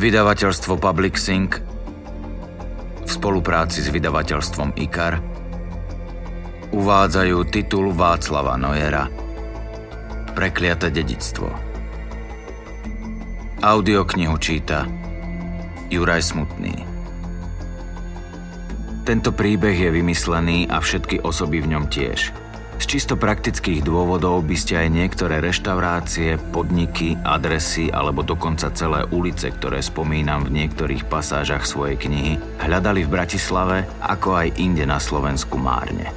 Vydavateľstvo Public Sync v spolupráci s vydavateľstvom IKAR uvádzajú titul Václava Nojera Prekliate dedictvo. Audioknihu číta Juraj Smutný. Tento príbeh je vymyslený a všetky osoby v ňom tiež – z čisto praktických dôvodov by ste aj niektoré reštaurácie, podniky, adresy alebo dokonca celé ulice, ktoré spomínam v niektorých pasážach svojej knihy, hľadali v Bratislave ako aj inde na Slovensku márne.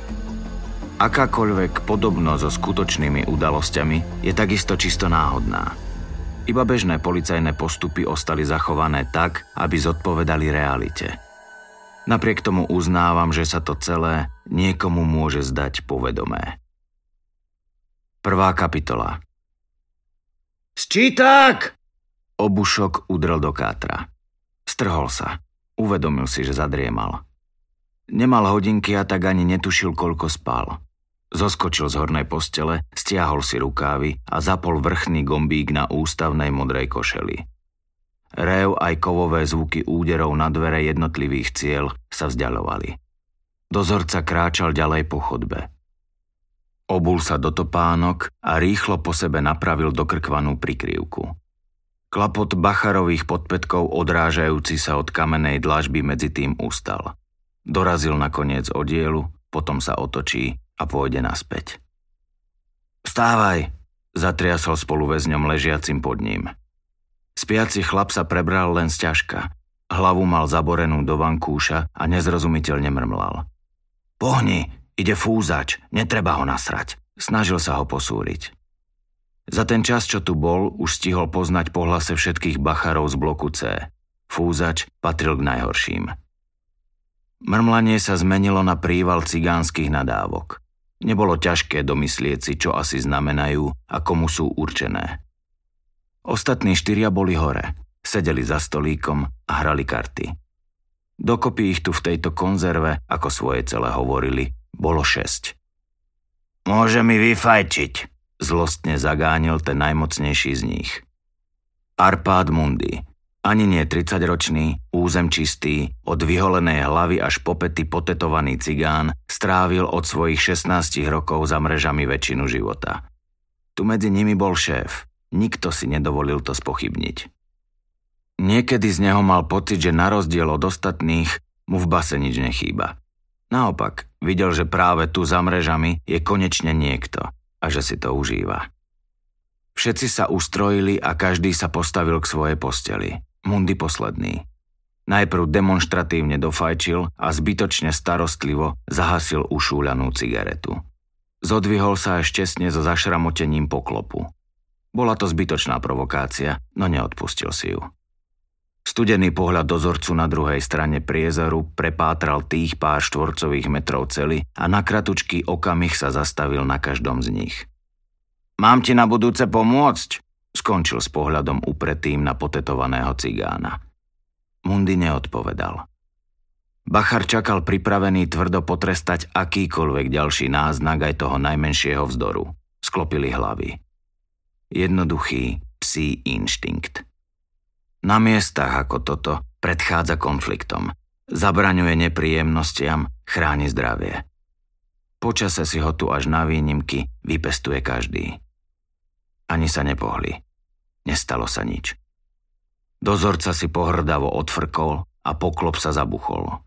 Akákoľvek podobnosť so skutočnými udalosťami je takisto čisto náhodná. Iba bežné policajné postupy ostali zachované tak, aby zodpovedali realite – Napriek tomu uznávam, že sa to celé niekomu môže zdať povedomé. Prvá kapitola Sčítak! Obušok udrel do kátra. Strhol sa. Uvedomil si, že zadriemal. Nemal hodinky a tak ani netušil, koľko spal. Zoskočil z hornej postele, stiahol si rukávy a zapol vrchný gombík na ústavnej modrej košeli. Rev aj kovové zvuky úderov na dvere jednotlivých cieľ sa vzdialovali. Dozorca kráčal ďalej po chodbe. Obul sa do topánok a rýchlo po sebe napravil dokrkvanú prikryvku. Klapot bacharových podpetkov odrážajúci sa od kamenej dlažby medzi tým ustal. Dorazil nakoniec o dielu, potom sa otočí a pôjde naspäť. Vstávaj, zatriasol spoluväzňom ležiacim pod ním. Spiaci chlap sa prebral len z ťažka. Hlavu mal zaborenú do vankúša a nezrozumiteľne mrmlal. Pohni, ide fúzač, netreba ho nasrať. Snažil sa ho posúriť. Za ten čas, čo tu bol, už stihol poznať pohlase všetkých bacharov z bloku C. Fúzač patril k najhorším. Mrmlanie sa zmenilo na príval cigánskych nadávok. Nebolo ťažké domyslieť si, čo asi znamenajú a komu sú určené. Ostatní štyria boli hore, sedeli za stolíkom a hrali karty. Dokopy ich tu v tejto konzerve, ako svoje celé hovorili, bolo šesť. Môže mi vyfajčiť, zlostne zagánil ten najmocnejší z nich. Arpád Mundi, ani nie 30-ročný, územ čistý, od vyholenej hlavy až po pety potetovaný cigán, strávil od svojich 16 rokov za mrežami väčšinu života. Tu medzi nimi bol šéf, Nikto si nedovolil to spochybniť. Niekedy z neho mal pocit, že na rozdiel od ostatných mu v base nič nechýba. Naopak, videl, že práve tu za mrežami je konečne niekto a že si to užíva. Všetci sa ustrojili a každý sa postavil k svojej posteli. Mundy posledný. Najprv demonstratívne dofajčil a zbytočne starostlivo zahasil ušúľanú cigaretu. Zodvihol sa až čestne so zašramotením poklopu. Bola to zbytočná provokácia, no neodpustil si ju. Studený pohľad dozorcu na druhej strane priezoru prepátral tých pár štvorcových metrov cely a na kratučký okamih sa zastavil na každom z nich. Mám ti na budúce pomôcť? Skončil s pohľadom upretým na potetovaného cigána. Mundy neodpovedal. Bachar čakal pripravený tvrdo potrestať akýkoľvek ďalší náznak aj toho najmenšieho vzdoru. Sklopili hlavy. Jednoduchý psí inštinkt. Na miestach ako toto predchádza konfliktom. Zabraňuje nepríjemnostiam, chráni zdravie. Počase si ho tu až na výnimky vypestuje každý. Ani sa nepohli. Nestalo sa nič. Dozorca si pohrdavo odfrkol a poklop sa zabuchol.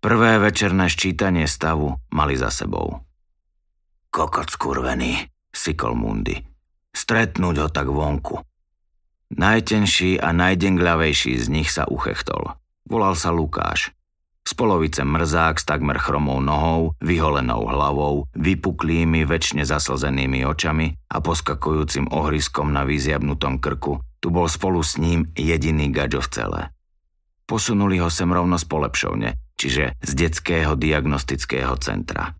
Prvé večerné ščítanie stavu mali za sebou. Kokot skurvený, sykol Mundy. Stretnúť ho tak vonku. Najtenší a najdengľavejší z nich sa uchechtol. Volal sa Lukáš. Z polovice mrzák s takmer chromou nohou, vyholenou hlavou, vypuklými, väčšine zaslzenými očami a poskakujúcim ohriskom na vyziabnutom krku, tu bol spolu s ním jediný gaďo v celé. Posunuli ho sem rovno z polepšovne, čiže z detského diagnostického centra.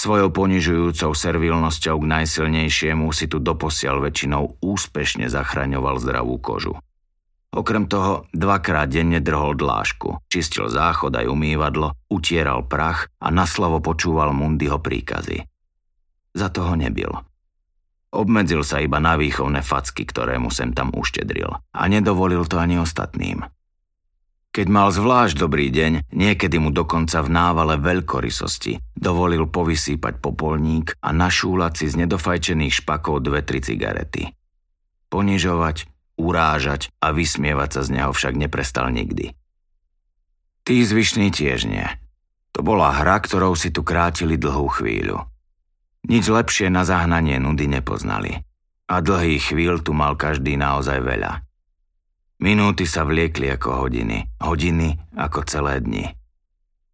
Svojou ponižujúcou servilnosťou k najsilnejšiemu si tu doposiaľ väčšinou úspešne zachraňoval zdravú kožu. Okrem toho dvakrát denne drhol dlášku, čistil záchod aj umývadlo, utieral prach a naslavo počúval Mundyho príkazy. Za toho nebil. Obmedzil sa iba na výchovné facky, ktoré mu sem tam uštedril. A nedovolil to ani ostatným. Keď mal zvlášť dobrý deň, niekedy mu dokonca v návale veľkorysosti dovolil povysýpať popolník a našúlať si z nedofajčených špakov dve, tri cigarety. Ponižovať, urážať a vysmievať sa z neho však neprestal nikdy. Tí zvyšní tiež nie. To bola hra, ktorou si tu krátili dlhú chvíľu. Nič lepšie na zahnanie nudy nepoznali. A dlhý chvíľ tu mal každý naozaj veľa. Minúty sa vliekli ako hodiny, hodiny ako celé dni.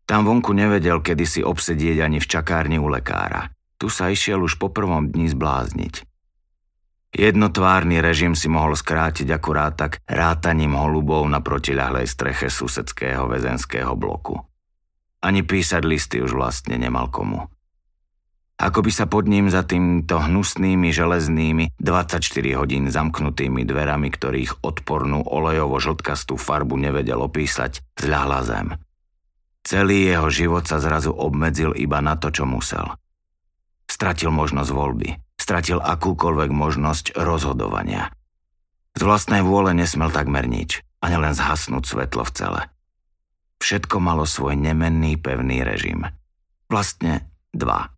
Tam vonku nevedel, kedy si obsedieť ani v čakárni u lekára. Tu sa išiel už po prvom dni zblázniť. Jednotvárny režim si mohol skrátiť akurát tak rátaním holubov na protiľahlej streche susedského väzenského bloku. Ani písať listy už vlastne nemal komu ako by sa pod ním za týmto hnusnými železnými 24 hodín zamknutými dverami, ktorých odpornú olejovo-žltkastú farbu nevedel opísať, zľahla zem. Celý jeho život sa zrazu obmedzil iba na to, čo musel. Stratil možnosť voľby, stratil akúkoľvek možnosť rozhodovania. Z vlastnej vôle nesmel takmer nič, ani len zhasnúť svetlo v cele. Všetko malo svoj nemenný pevný režim. Vlastne dva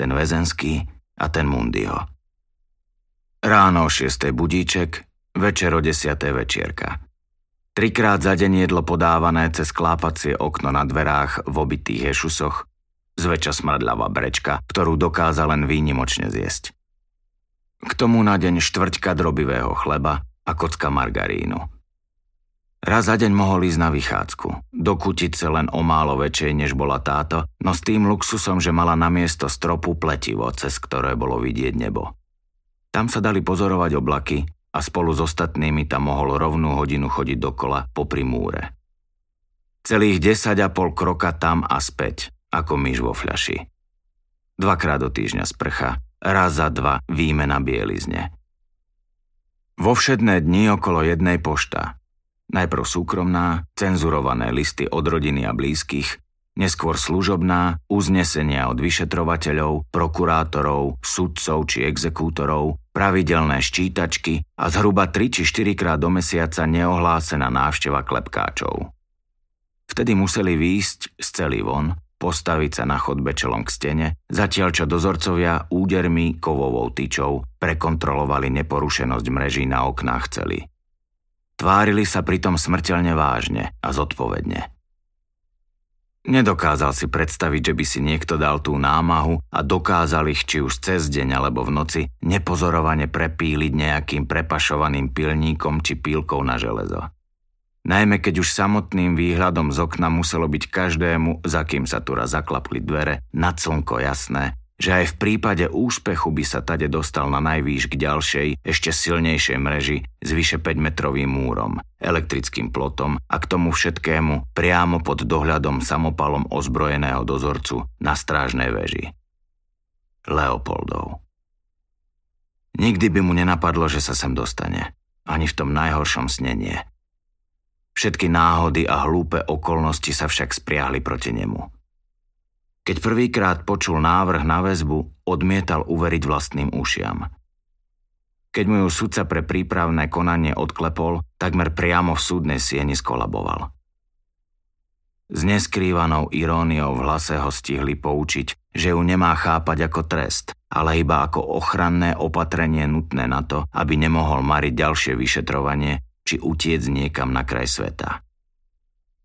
ten väzenský a ten Mundio. Ráno o 6. budíček, večer o 10. večierka. Trikrát za deň jedlo podávané cez klápacie okno na dverách v obitých hešusoch, zväčša smradľavá brečka, ktorú dokázal len výnimočne zjesť. K tomu na deň štvrťka drobivého chleba a kocka margarínu. Raz za deň mohol ísť na vychádzku, do kutice len o málo väčšej, než bola táto, no s tým luxusom, že mala na miesto stropu pletivo, cez ktoré bolo vidieť nebo. Tam sa dali pozorovať oblaky a spolu s ostatnými tam mohol rovnú hodinu chodiť dokola popri múre. Celých desať a pol kroka tam a späť, ako myš vo fľaši. Dvakrát do týždňa sprcha, raz za dva výmena bielizne. Vo všedné dni okolo jednej pošta, Najprv súkromná, cenzurované listy od rodiny a blízkych, neskôr služobná, uznesenia od vyšetrovateľov, prokurátorov, sudcov či exekútorov, pravidelné ščítačky a zhruba 3 či 4 krát do mesiaca neohlásená návšteva klepkáčov. Vtedy museli výjsť z celý von, postaviť sa na chodbe čelom k stene, zatiaľ čo dozorcovia údermi kovovou tyčou prekontrolovali neporušenosť mreží na oknách celý. Tvárili sa pritom smrteľne vážne a zodpovedne. Nedokázal si predstaviť, že by si niekto dal tú námahu a dokázal ich či už cez deň alebo v noci nepozorovane prepíliť nejakým prepašovaným pilníkom či pílkou na železo. Najmä keď už samotným výhľadom z okna muselo byť každému, za kým sa tu raz zaklapli dvere, na slnko jasné, že aj v prípade úspechu by sa tade dostal na najvýš k ďalšej, ešte silnejšej mreži s vyše 5-metrovým múrom, elektrickým plotom a k tomu všetkému priamo pod dohľadom samopalom ozbrojeného dozorcu na strážnej veži. Leopoldov. Nikdy by mu nenapadlo, že sa sem dostane. Ani v tom najhoršom snenie. Všetky náhody a hlúpe okolnosti sa však spriahli proti nemu – keď prvýkrát počul návrh na väzbu, odmietal uveriť vlastným ušiam. Keď mu ju sudca pre prípravné konanie odklepol, takmer priamo v súdnej sieni skolaboval. S neskrývanou iróniou v hlase ho stihli poučiť, že ju nemá chápať ako trest, ale iba ako ochranné opatrenie nutné na to, aby nemohol mariť ďalšie vyšetrovanie či utiec niekam na kraj sveta.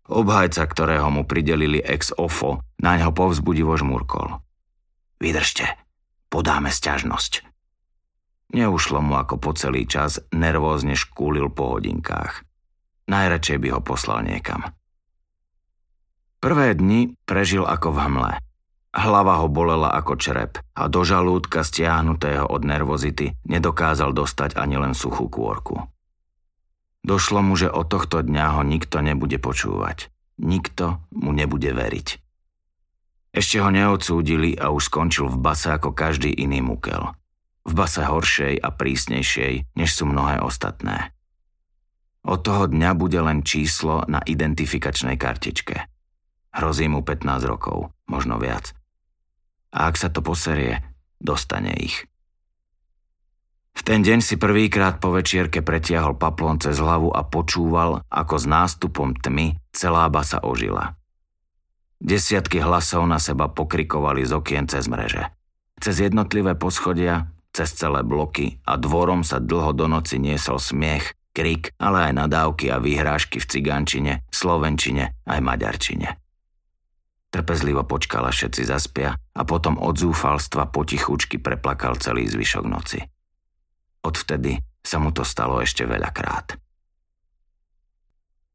Obhajca, ktorého mu pridelili ex ofo, na ňo povzbudivo žmúrkol. Vydržte, podáme sťažnosť. Neušlo mu ako po celý čas, nervózne škúlil po hodinkách. Najradšej by ho poslal niekam. Prvé dni prežil ako v hmle. Hlava ho bolela ako črep a do žalúdka stiahnutého od nervozity nedokázal dostať ani len suchú kôrku. Došlo mu, že od tohto dňa ho nikto nebude počúvať. Nikto mu nebude veriť. Ešte ho neodsúdili a už skončil v base ako každý iný mukel. V base horšej a prísnejšej, než sú mnohé ostatné. Od toho dňa bude len číslo na identifikačnej kartičke. Hrozí mu 15 rokov, možno viac. A ak sa to poserie, dostane ich. V ten deň si prvýkrát po večierke pretiahol paplon cez hlavu a počúval, ako s nástupom tmy celá basa ožila. Desiatky hlasov na seba pokrikovali z okien cez mreže. Cez jednotlivé poschodia, cez celé bloky a dvorom sa dlho do noci niesol smiech, krik, ale aj nadávky a vyhrážky v cigančine, slovenčine aj maďarčine. Trpezlivo počkala všetci zaspia a potom od zúfalstva potichučky preplakal celý zvyšok noci. Odvtedy sa mu to stalo ešte veľakrát.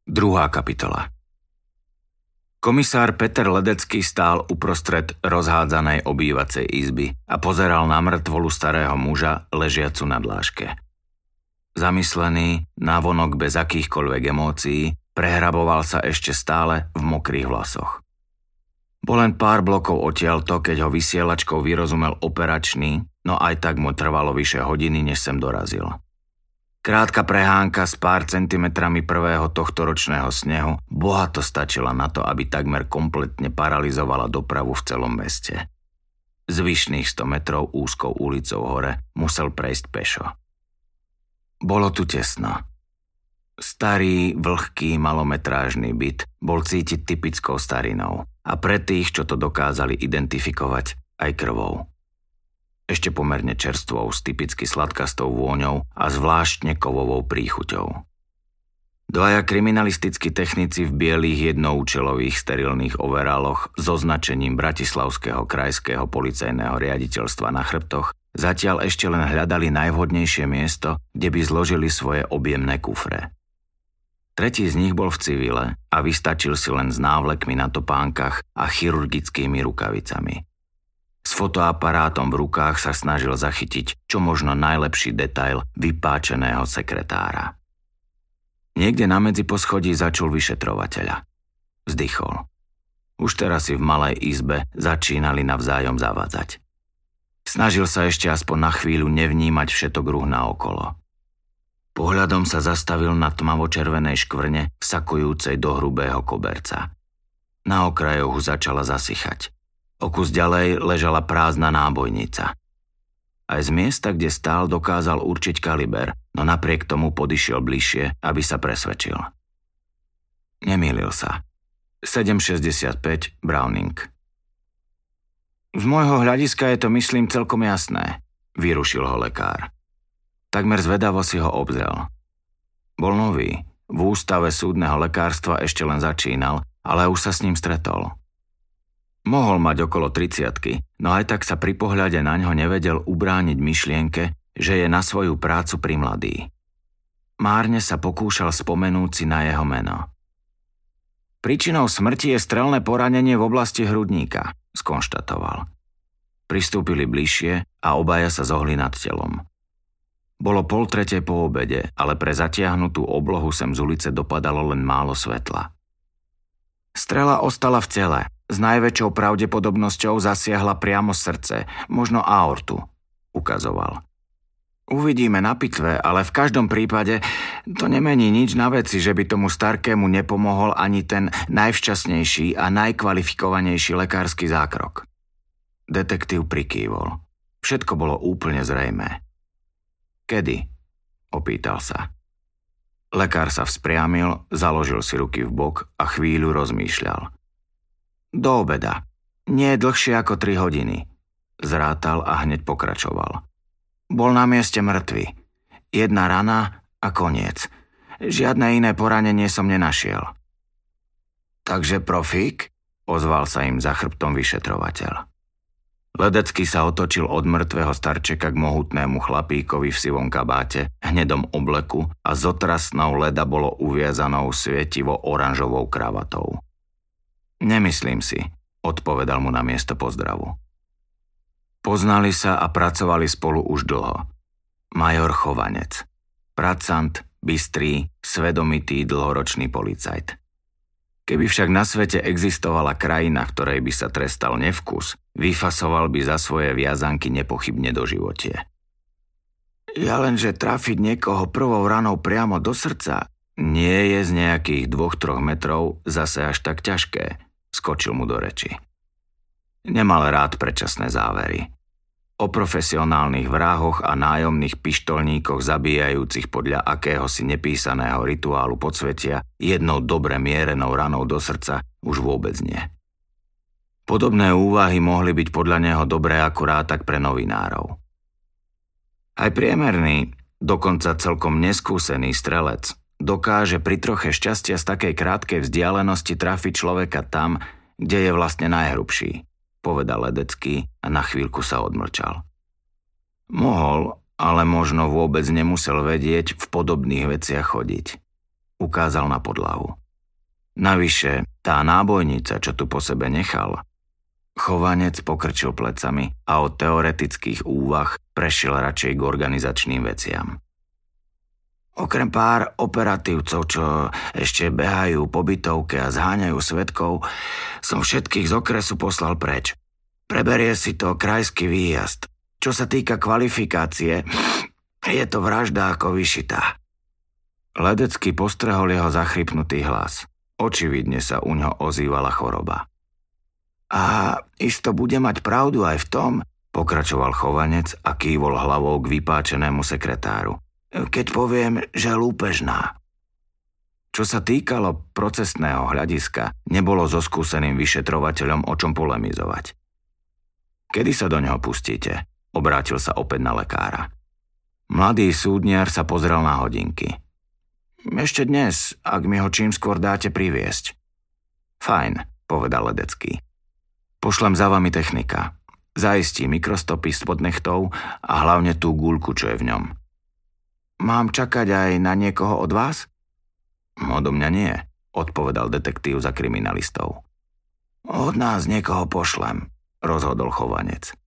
Druhá kapitola Komisár Peter Ledecký stál uprostred rozhádzanej obývacej izby a pozeral na mŕtvolu starého muža ležiacu na dláške. Zamyslený, návonok bez akýchkoľvek emócií, prehraboval sa ešte stále v mokrých vlasoch. Bol len pár blokov odtiaľto, keď ho vysielačkou vyrozumel operačný, no aj tak mu trvalo vyše hodiny, než sem dorazil. Krátka prehánka s pár centimetrami prvého tohto ročného snehu bohato stačila na to, aby takmer kompletne paralizovala dopravu v celom meste. Zvyšných 100 metrov úzkou ulicou hore musel prejsť pešo. Bolo tu tesno. Starý, vlhký, malometrážny byt bol cítiť typickou starinou a pre tých, čo to dokázali identifikovať, aj krvou ešte pomerne čerstvou s typicky sladkastou vôňou a zvláštne kovovou príchuťou. Dvaja kriminalistickí technici v bielých jednoučelových sterilných overáloch s označením Bratislavského krajského policajného riaditeľstva na chrbtoch zatiaľ ešte len hľadali najvhodnejšie miesto, kde by zložili svoje objemné kufre. Tretí z nich bol v civile a vystačil si len s návlekmi na topánkach a chirurgickými rukavicami – s fotoaparátom v rukách sa snažil zachytiť čo možno najlepší detail vypáčeného sekretára. Niekde na medzi poschodí začul vyšetrovateľa. Vzdychol. Už teraz si v malej izbe začínali navzájom zavadzať. Snažil sa ešte aspoň na chvíľu nevnímať všetok ruh na okolo. Pohľadom sa zastavil na tmavo-červenej škvrne vsakujúcej do hrubého koberca. Na okrajoch začala zasychať. O kus ďalej ležala prázdna nábojnica. Aj z miesta, kde stál, dokázal určiť kaliber, no napriek tomu podišiel bližšie, aby sa presvedčil. Nemýlil sa. 7,65 Browning. Z môjho hľadiska je to, myslím, celkom jasné, vyrušil ho lekár. Takmer zvedavo si ho obzrel. Bol nový, v ústave súdneho lekárstva ešte len začínal, ale už sa s ním stretol. Mohol mať okolo 30 no aj tak sa pri pohľade na ňo nevedel ubrániť myšlienke, že je na svoju prácu primladý. Márne sa pokúšal spomenúť si na jeho meno. Príčinou smrti je strelné poranenie v oblasti hrudníka, skonštatoval. Pristúpili bližšie a obaja sa zohli nad telom. Bolo pol trete po obede, ale pre zatiahnutú oblohu sem z ulice dopadalo len málo svetla. Strela ostala v tele, s najväčšou pravdepodobnosťou zasiahla priamo srdce, možno aortu, ukazoval. Uvidíme na pitve, ale v každom prípade to nemení nič na veci, že by tomu starkému nepomohol ani ten najvšťastnejší a najkvalifikovanejší lekársky zákrok. Detektív prikývol. Všetko bolo úplne zrejmé. Kedy? Opýtal sa. Lekár sa vzpriamil, založil si ruky v bok a chvíľu rozmýšľal. Do obeda. Nie dlhšie ako 3 hodiny. Zrátal a hneď pokračoval. Bol na mieste mŕtvy. Jedna rana a koniec. Žiadne iné poranenie som nenašiel. Takže profík? Ozval sa im za chrbtom vyšetrovateľ. Ledecký sa otočil od mŕtvého starčeka k mohutnému chlapíkovi v sivom kabáte, hnedom obleku a z otrasnou leda bolo uviazanou svietivo oranžovou kravatou. Nemyslím si, odpovedal mu na miesto pozdravu. Poznali sa a pracovali spolu už dlho. Major Chovanec. Pracant, bystrý, svedomitý, dlhoročný policajt. Keby však na svete existovala krajina, v ktorej by sa trestal nevkus, vyfasoval by za svoje viazanky nepochybne do životie. Ja lenže trafiť niekoho prvou ranou priamo do srdca nie je z nejakých dvoch, troch metrov zase až tak ťažké, skočil mu do reči. Nemal rád predčasné závery. o profesionálnych vrahoch a nájomných pištolníkoch zabíjajúcich podľa akéhosi nepísaného rituálu podsvetia jednou dobre mierenou ranou do srdca už vôbec nie. Podobné úvahy mohli byť podľa neho dobré akurát tak pre novinárov. Aj priemerný, dokonca celkom neskúsený strelec dokáže pri troche šťastia z takej krátkej vzdialenosti trafiť človeka tam, kde je vlastne najhrubší, povedal Ledecký a na chvíľku sa odmlčal. Mohol, ale možno vôbec nemusel vedieť v podobných veciach chodiť. Ukázal na podlahu. Navyše, tá nábojnica, čo tu po sebe nechal, Chovanec pokrčil plecami a od teoretických úvah prešiel radšej k organizačným veciam. Okrem pár operatívcov, čo ešte behajú po bytovke a zháňajú svetkov, som všetkých z okresu poslal preč. Preberie si to krajský výjazd. Čo sa týka kvalifikácie, je to vražda ako vyšitá. Ledecky postrehol jeho zachrypnutý hlas. Očividne sa u ňo ozývala choroba. A isto bude mať pravdu aj v tom, pokračoval chovanec a kývol hlavou k vypáčenému sekretáru keď poviem, že lúpežná. Čo sa týkalo procesného hľadiska, nebolo so skúseným vyšetrovateľom o čom polemizovať. Kedy sa do neho pustíte? Obrátil sa opäť na lekára. Mladý súdniar sa pozrel na hodinky. Ešte dnes, ak mi ho čím skôr dáte priviesť. Fajn, povedal Ledecký. Pošlem za vami technika. Zaistí mikrostopy spod nechtov a hlavne tú gulku, čo je v ňom. Mám čakať aj na niekoho od vás? Odo mňa nie, odpovedal detektív za kriminalistov. Od nás niekoho pošlem, rozhodol chovanec.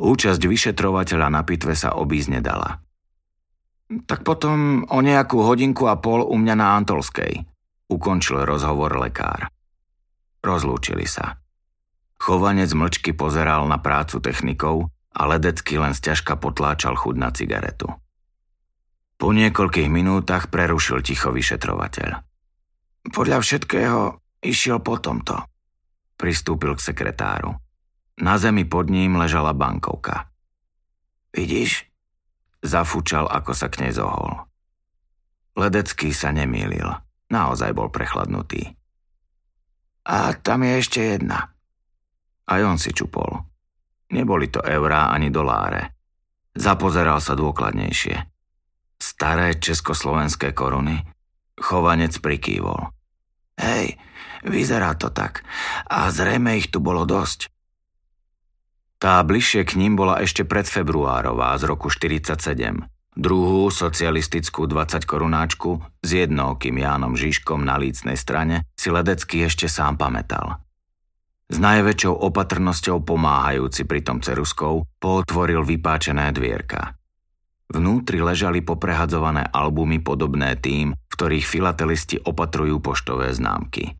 Účasť vyšetrovateľa na pitve sa obísť nedala. Tak potom o nejakú hodinku a pol u mňa na Antolskej, ukončil rozhovor lekár. Rozlúčili sa. Chovanec mlčky pozeral na prácu technikov a ledecky len sťažka potláčal chud na cigaretu. Po niekoľkých minútach prerušil ticho vyšetrovateľ. Podľa všetkého išiel po tomto. Pristúpil k sekretáru. Na zemi pod ním ležala bankovka. Vidíš? Zafúčal, ako sa k nej zohol. Ledecký sa nemýlil. Naozaj bol prechladnutý. A tam je ešte jedna. Aj on si čupol. Neboli to eurá ani doláre. Zapozeral sa dôkladnejšie. Staré československé koruny? Chovanec prikývol. Hej, vyzerá to tak. A zrejme ich tu bolo dosť. Tá bližšie k ním bola ešte pred februárová z roku 47. Druhú socialistickú 20 korunáčku s jednokým Jánom Žižkom na lícnej strane si Ledecký ešte sám pamätal. S najväčšou opatrnosťou pomáhajúci pritom ceruskou pootvoril vypáčené dvierka. Vnútri ležali poprehadzované albumy podobné tým, v ktorých filatelisti opatrujú poštové známky.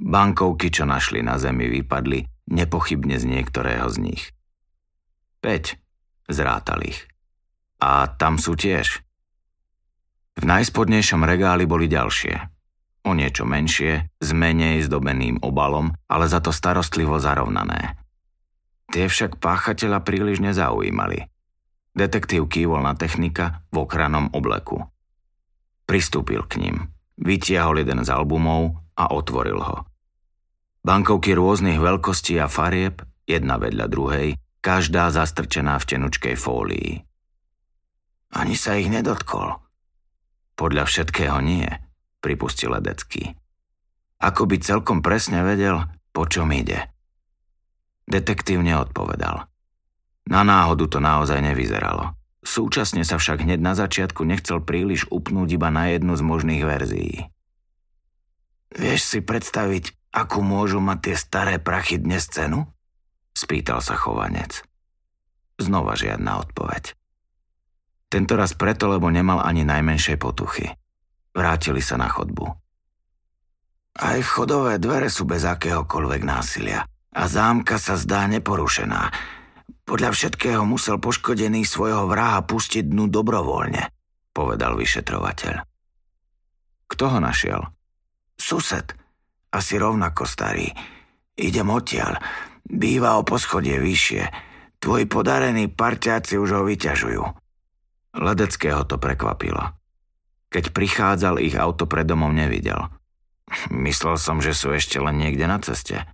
Bankovky, čo našli na zemi, vypadli nepochybne z niektorého z nich. 5. Zrátal ich. A tam sú tiež. V najspodnejšom regáli boli ďalšie. O niečo menšie, s menej zdobeným obalom, ale za to starostlivo zarovnané. Tie však páchateľa príliš nezaujímali – Detektív kývol na technika v okranom obleku. Pristúpil k ním, vytiahol jeden z albumov a otvoril ho. Bankovky rôznych veľkostí a farieb, jedna vedľa druhej, každá zastrčená v tenučkej fólii. Ani sa ich nedotkol. Podľa všetkého nie, pripustil Ledecký. Ako by celkom presne vedel, po čom ide. Detektív neodpovedal. Na náhodu to naozaj nevyzeralo. Súčasne sa však hneď na začiatku nechcel príliš upnúť iba na jednu z možných verzií. Vieš si predstaviť, akú môžu mať tie staré prachy dnes cenu? Spýtal sa chovanec. Znova žiadna odpoveď. Tentoraz preto, lebo nemal ani najmenšej potuchy. Vrátili sa na chodbu. Aj vchodové dvere sú bez akéhokoľvek násilia a zámka sa zdá neporušená, podľa všetkého musel poškodený svojho vraha pustiť dnu dobrovoľne, povedal vyšetrovateľ. Kto ho našiel? Sused, asi rovnako starý. Idem odtiaľ, býva o poschodie vyššie. Tvoji podarení parťáci už ho vyťažujú. Ledeckého to prekvapilo. Keď prichádzal, ich auto pred domom nevidel. Myslel som, že sú ešte len niekde na ceste.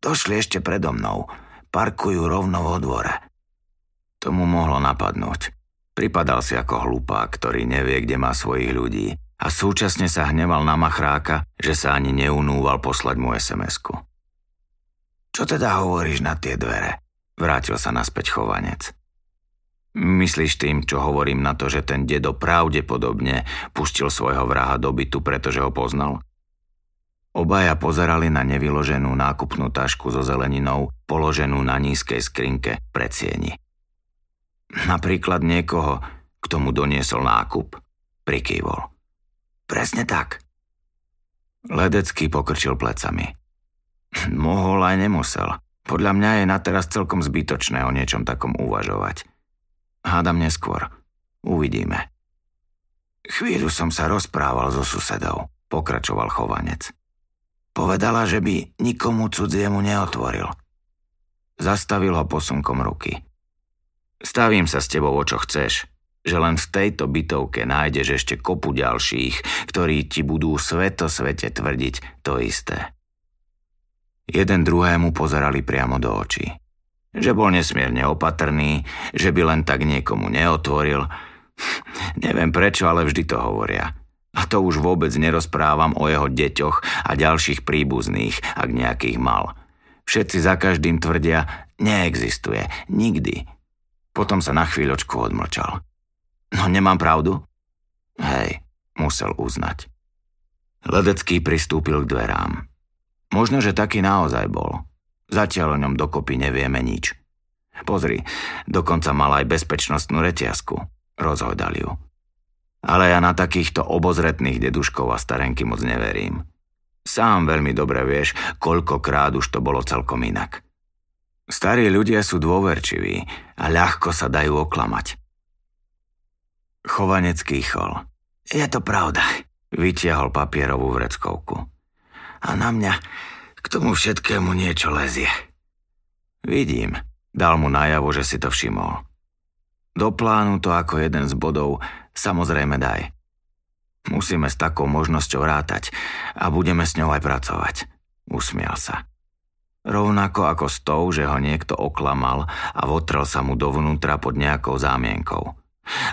Došli ešte predo mnou. Parkujú rovno vo dvore. Tomu mohlo napadnúť. Pripadal si ako hlupák, ktorý nevie, kde má svojich ľudí a súčasne sa hneval na machráka, že sa ani neunúval poslať mu SMS-ku. Čo teda hovoríš na tie dvere? Vrátil sa naspäť chovanec. Myslíš tým, čo hovorím na to, že ten dedo pravdepodobne pustil svojho vraha do bytu, pretože ho poznal? Obaja pozerali na nevyloženú nákupnú tašku so zeleninou, položenú na nízkej skrinke pred sieni. Napríklad niekoho, kto mu doniesol nákup, prikývol. Presne tak. Ledecký pokrčil plecami. Mohol aj nemusel. Podľa mňa je na teraz celkom zbytočné o niečom takom uvažovať. Hádam neskôr. Uvidíme. Chvíľu som sa rozprával so susedou, pokračoval chovanec. Povedala, že by nikomu cudziemu neotvoril. Zastavil ho posunkom ruky. Stavím sa s tebou o čo chceš, že len v tejto bytovke nájdeš ešte kopu ďalších, ktorí ti budú sveto svete tvrdiť to isté. Jeden druhému pozerali priamo do očí že bol nesmierne opatrný, že by len tak niekomu neotvoril. Neviem prečo, ale vždy to hovoria. A to už vôbec nerozprávam o jeho deťoch a ďalších príbuzných, ak nejakých mal. Všetci za každým tvrdia, neexistuje, nikdy. Potom sa na chvíľočku odmlčal. No nemám pravdu? Hej, musel uznať. Ledecký pristúpil k dverám. Možno, že taký naozaj bol. Zatiaľ o ňom dokopy nevieme nič. Pozri, dokonca mal aj bezpečnostnú reťazku. Rozhodal ju. Ale ja na takýchto obozretných deduškov a starenky moc neverím. Sám veľmi dobre vieš, koľkokrát už to bolo celkom inak. Starí ľudia sú dôverčiví a ľahko sa dajú oklamať. Chovanec kýchol. Je to pravda. Vytiahol papierovú vreckovku. A na mňa k tomu všetkému niečo lezie. Vidím, dal mu najavo, že si to všimol. Do plánu to ako jeden z bodov samozrejme daj. Musíme s takou možnosťou rátať a budeme s ňou aj pracovať. Usmial sa. Rovnako ako s tou, že ho niekto oklamal a votrel sa mu dovnútra pod nejakou zámienkou.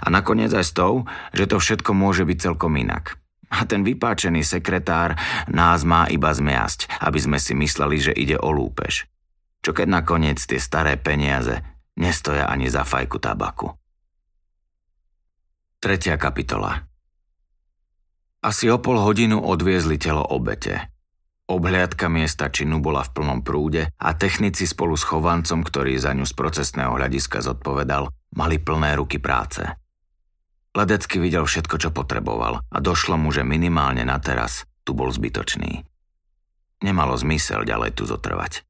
A nakoniec aj s tou, že to všetko môže byť celkom inak. A ten vypáčený sekretár nás má iba zmiasť, aby sme si mysleli, že ide o lúpež. Čo keď nakoniec tie staré peniaze nestoja ani za fajku tabaku. Tretia kapitola Asi o pol hodinu odviezli telo obete. Obhliadka miesta činu bola v plnom prúde a technici spolu s chovancom, ktorý za ňu z procesného hľadiska zodpovedal, mali plné ruky práce. Ledecky videl všetko, čo potreboval a došlo mu, že minimálne na teraz tu bol zbytočný. Nemalo zmysel ďalej tu zotrvať.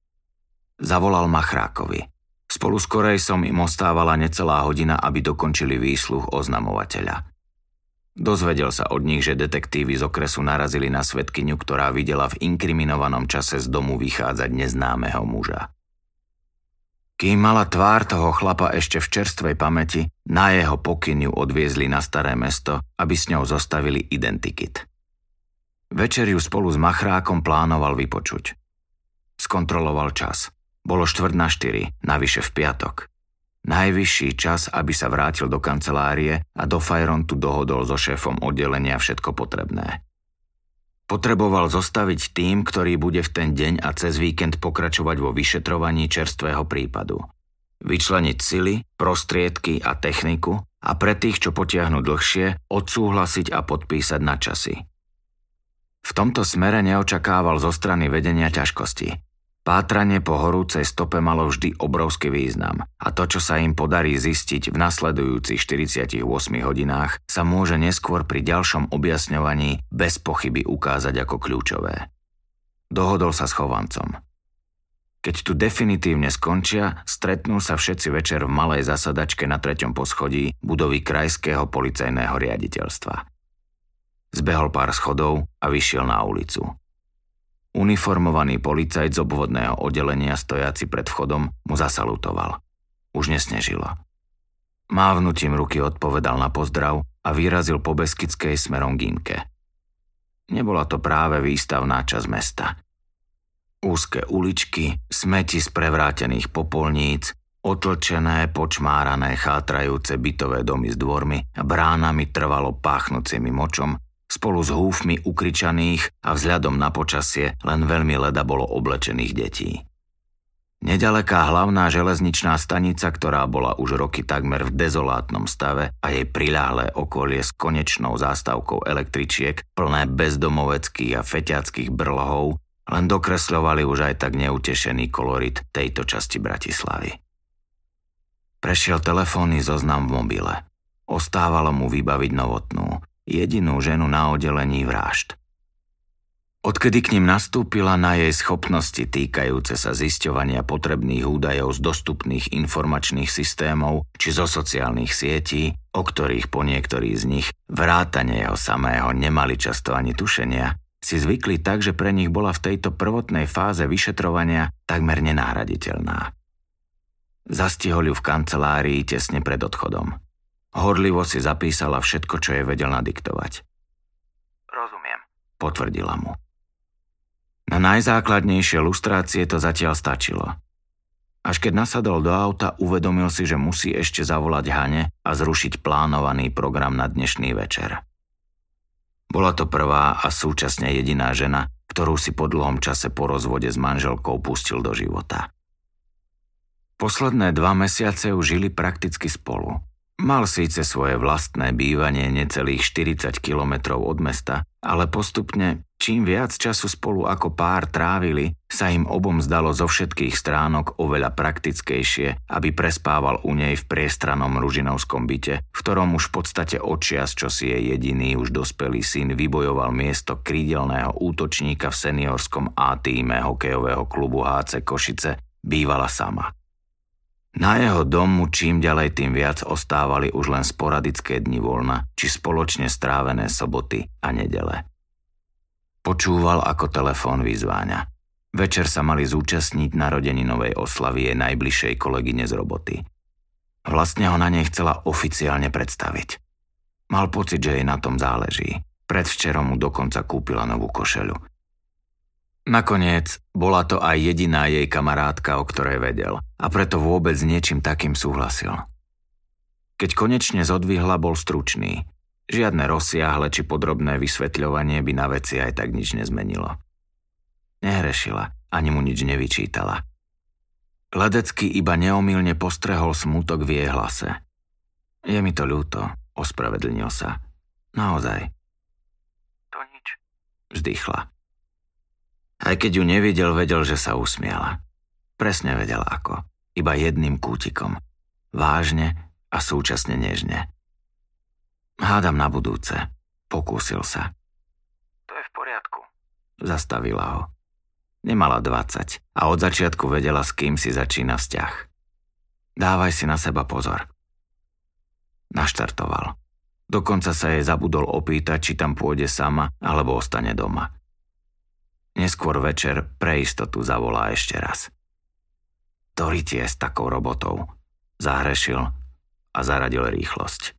Zavolal Machrákovi. Spolu s Korejsom im ostávala necelá hodina, aby dokončili výsluh oznamovateľa. Dozvedel sa od nich, že detektívy z okresu narazili na svetkyňu, ktorá videla v inkriminovanom čase z domu vychádzať neznámeho muža. Kým mala tvár toho chlapa ešte v čerstvej pamäti, na jeho pokyn ju odviezli na staré mesto, aby s ňou zostavili identikit. Večer ju spolu s Machrákom plánoval vypočuť. Skontroloval čas. Bolo štvrt na štyri, navyše v piatok. Najvyšší čas, aby sa vrátil do kancelárie a do Fajrontu dohodol so šéfom oddelenia všetko potrebné. Potreboval zostaviť tým, ktorý bude v ten deň a cez víkend pokračovať vo vyšetrovaní čerstvého prípadu. Vyčleniť sily, prostriedky a techniku a pre tých, čo potiahnu dlhšie, odsúhlasiť a podpísať na časy. V tomto smere neočakával zo strany vedenia ťažkosti. Pátranie po horúcej stope malo vždy obrovský význam a to, čo sa im podarí zistiť v nasledujúcich 48 hodinách, sa môže neskôr pri ďalšom objasňovaní bez pochyby ukázať ako kľúčové. Dohodol sa s chovancom. Keď tu definitívne skončia, stretnú sa všetci večer v malej zasadačke na treťom poschodí budovy Krajského policajného riaditeľstva. Zbehol pár schodov a vyšiel na ulicu. Uniformovaný policajt z obvodného oddelenia stojaci pred vchodom mu zasalutoval. už nesnežilo. Mávnutím ruky odpovedal na pozdrav a vyrazil po Beskickej smerom Ginke. Nebola to práve výstavná časť mesta. Úzke uličky, smeti z prevrátených popolníc, otlčené, počmárané, chátrajúce bytové domy s dvormi a bránami trvalo páchnúcimi močom, spolu s húfmi ukričaných a vzhľadom na počasie len veľmi leda bolo oblečených detí. Nedaleká hlavná železničná stanica, ktorá bola už roky takmer v dezolátnom stave a jej priľahlé okolie s konečnou zástavkou električiek, plné bezdomoveckých a feťackých brlohov, len dokresľovali už aj tak neutešený kolorit tejto časti Bratislavy. Prešiel telefónny zoznam v mobile. Ostávalo mu vybaviť novotnú, jedinú ženu na oddelení vražd – Odkedy k ním nastúpila na jej schopnosti týkajúce sa zisťovania potrebných údajov z dostupných informačných systémov či zo sociálnych sietí, o ktorých po niektorí z nich, vrátane jeho samého, nemali často ani tušenia, si zvykli tak, že pre nich bola v tejto prvotnej fáze vyšetrovania takmer nenahraditeľná. Zastihol ju v kancelárii tesne pred odchodom. Horlivo si zapísala všetko, čo je vedel nadiktovať. Rozumiem, potvrdila mu. Na najzákladnejšie lustrácie to zatiaľ stačilo. Až keď nasadol do auta, uvedomil si, že musí ešte zavolať Hane a zrušiť plánovaný program na dnešný večer. Bola to prvá a súčasne jediná žena, ktorú si po dlhom čase po rozvode s manželkou pustil do života. Posledné dva mesiace už žili prakticky spolu. Mal síce svoje vlastné bývanie necelých 40 kilometrov od mesta, ale postupne, čím viac času spolu ako pár trávili, sa im obom zdalo zo všetkých stránok oveľa praktickejšie, aby prespával u nej v priestranom ružinovskom byte, v ktorom už v podstate očias, čo si je jediný už dospelý syn, vybojoval miesto krídelného útočníka v seniorskom A týme hokejového klubu HC Košice, bývala sama. Na jeho domu čím ďalej tým viac ostávali už len sporadické dni voľna či spoločne strávené soboty a nedele. Počúval, ako telefón vyzváňa. Večer sa mali zúčastniť novej oslavy jej najbližšej kolegyne z roboty. Vlastne ho na nej chcela oficiálne predstaviť. Mal pocit, že jej na tom záleží. Predvčerom mu dokonca kúpila novú košelu – Nakoniec bola to aj jediná jej kamarátka, o ktorej vedel a preto vôbec s niečím takým súhlasil. Keď konečne zodvihla, bol stručný. Žiadne rozsiahle či podrobné vysvetľovanie by na veci aj tak nič nezmenilo. Nehrešila, ani mu nič nevyčítala. Ledecky iba neomilne postrehol smútok v jej hlase. Je mi to ľúto, ospravedlnil sa. Naozaj. To nič. Vzdychla. Aj keď ju nevidel, vedel, že sa usmiala. Presne vedel ako. Iba jedným kútikom. Vážne a súčasne nežne. Hádam na budúce. Pokúsil sa. To je v poriadku. Zastavila ho. Nemala 20 a od začiatku vedela, s kým si začína vzťah. Dávaj si na seba pozor. Naštartoval. Dokonca sa jej zabudol opýtať, či tam pôjde sama alebo ostane doma. Neskôr večer pre istotu zavolá ešte raz. To rytie s takou robotou. Zahrešil a zaradil rýchlosť.